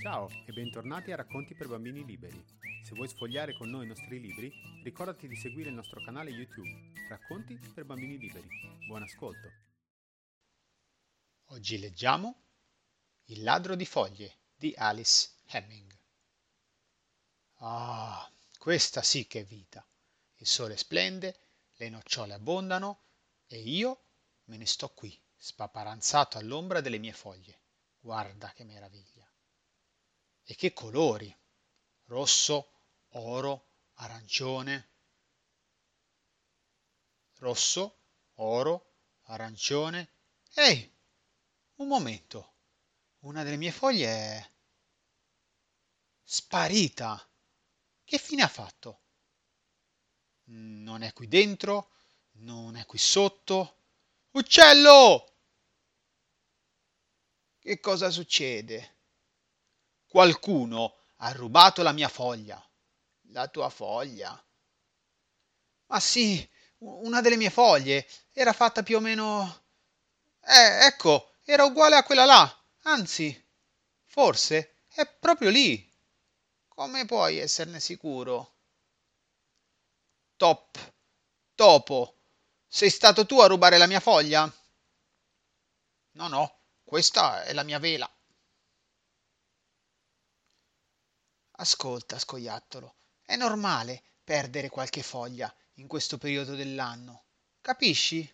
Ciao e bentornati a Racconti per bambini liberi. Se vuoi sfogliare con noi i nostri libri, ricordati di seguire il nostro canale YouTube Racconti per bambini liberi. Buon ascolto. Oggi leggiamo Il ladro di foglie di Alice Hemming. Ah, questa sì che è vita. Il sole splende, le nocciole abbondano e io me ne sto qui, spaparanzato all'ombra delle mie foglie. Guarda che meraviglia. E che colori! Rosso, oro, arancione. Rosso, oro, arancione. Ehi, un momento. Una delle mie foglie è sparita. Che fine ha fatto? Non è qui dentro, non è qui sotto. Uccello! Che cosa succede? Qualcuno ha rubato la mia foglia. La tua foglia? Ma sì, una delle mie foglie era fatta più o meno. Eh, ecco, era uguale a quella là. Anzi, forse è proprio lì. Come puoi esserne sicuro? Top, topo, sei stato tu a rubare la mia foglia? No, no, questa è la mia vela. Ascolta, scoiattolo, è normale perdere qualche foglia in questo periodo dell'anno. Capisci?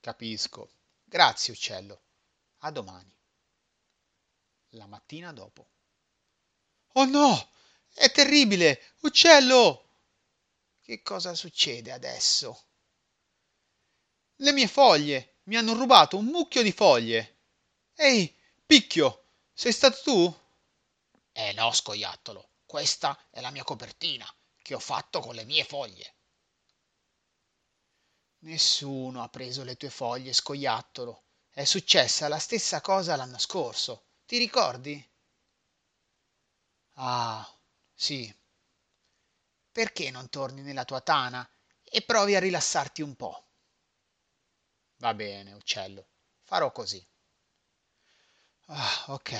Capisco. Grazie, uccello. A domani. La mattina dopo. Oh no! È terribile! Uccello! Che cosa succede adesso? Le mie foglie! Mi hanno rubato un mucchio di foglie! Ehi, picchio! Sei stato tu? Eh no, scoiattolo, questa è la mia copertina che ho fatto con le mie foglie. Nessuno ha preso le tue foglie, scoiattolo. È successa la stessa cosa l'anno scorso. Ti ricordi? Ah, sì. Perché non torni nella tua tana e provi a rilassarti un po'? Va bene, uccello, farò così. Ah, ok.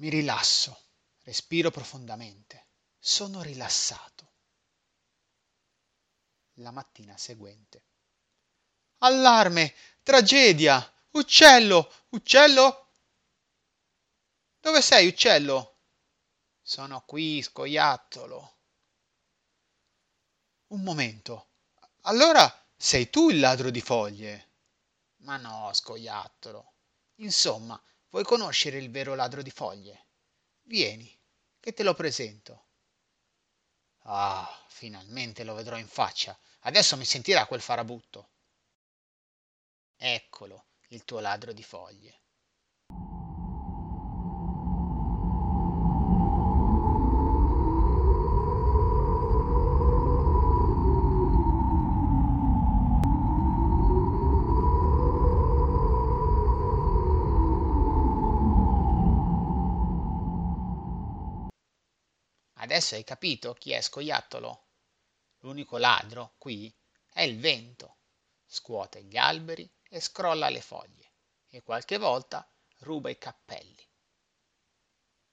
Mi rilasso, respiro profondamente. Sono rilassato. La mattina seguente. Allarme! Tragedia! Uccello! Uccello! Dove sei, uccello? Sono qui, scoiattolo. Un momento. Allora sei tu il ladro di foglie? Ma no, scoiattolo. Insomma, Vuoi conoscere il vero ladro di foglie? Vieni, che te lo presento. Ah, finalmente lo vedrò in faccia. Adesso mi sentirà quel farabutto. Eccolo, il tuo ladro di foglie. Adesso hai capito chi è Scoiattolo? L'unico ladro qui è il vento. Scuote gli alberi e scrolla le foglie e qualche volta ruba i cappelli.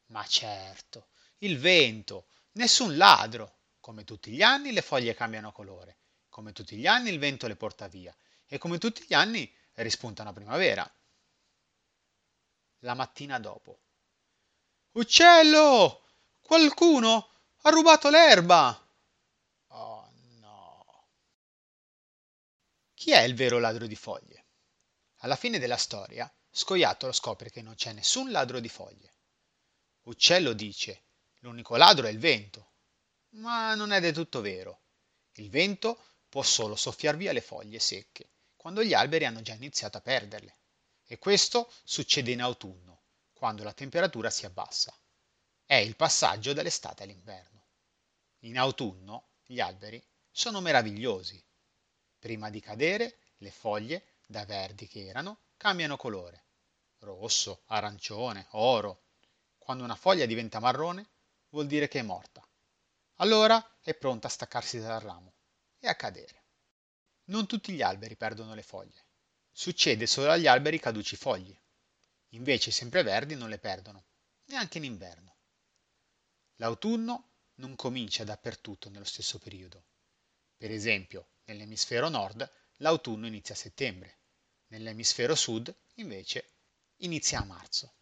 Ma certo, il vento, nessun ladro. Come tutti gli anni le foglie cambiano colore, come tutti gli anni il vento le porta via e come tutti gli anni rispuntano a primavera. La mattina dopo. Uccello! Qualcuno ha rubato l'erba! Oh no. Chi è il vero ladro di foglie? Alla fine della storia, Scoiattolo scopre che non c'è nessun ladro di foglie. Uccello dice: l'unico ladro è il vento. Ma non è del tutto vero. Il vento può solo soffiar via le foglie secche, quando gli alberi hanno già iniziato a perderle. e questo succede in autunno, quando la temperatura si abbassa. È il passaggio dall'estate all'inverno. In autunno gli alberi sono meravigliosi. Prima di cadere, le foglie, da verdi che erano, cambiano colore. Rosso, arancione, oro. Quando una foglia diventa marrone, vuol dire che è morta. Allora è pronta a staccarsi dal ramo e a cadere. Non tutti gli alberi perdono le foglie. Succede solo agli alberi caducifogli. Invece i sempreverdi non le perdono, neanche in inverno. L'autunno non comincia dappertutto nello stesso periodo. Per esempio, nell'emisfero nord l'autunno inizia a settembre, nell'emisfero sud invece inizia a marzo.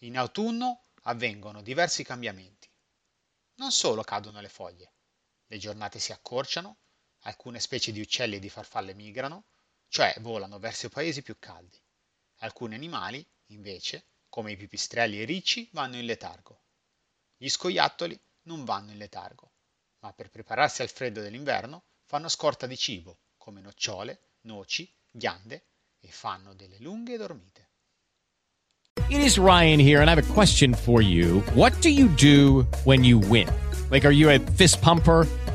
In autunno avvengono diversi cambiamenti. Non solo cadono le foglie, le giornate si accorciano, alcune specie di uccelli e di farfalle migrano, cioè volano verso paesi più caldi. Alcuni animali, invece, come i pipistrelli e i ricci, vanno in letargo. Gli scoiattoli non vanno in letargo, ma per prepararsi al freddo dell'inverno fanno scorta di cibo, come nocciole, noci, ghiande e fanno delle lunghe dormite. It is Ryan here, and I have a question for you. What do you do when you win? Like, are you a fist pumper?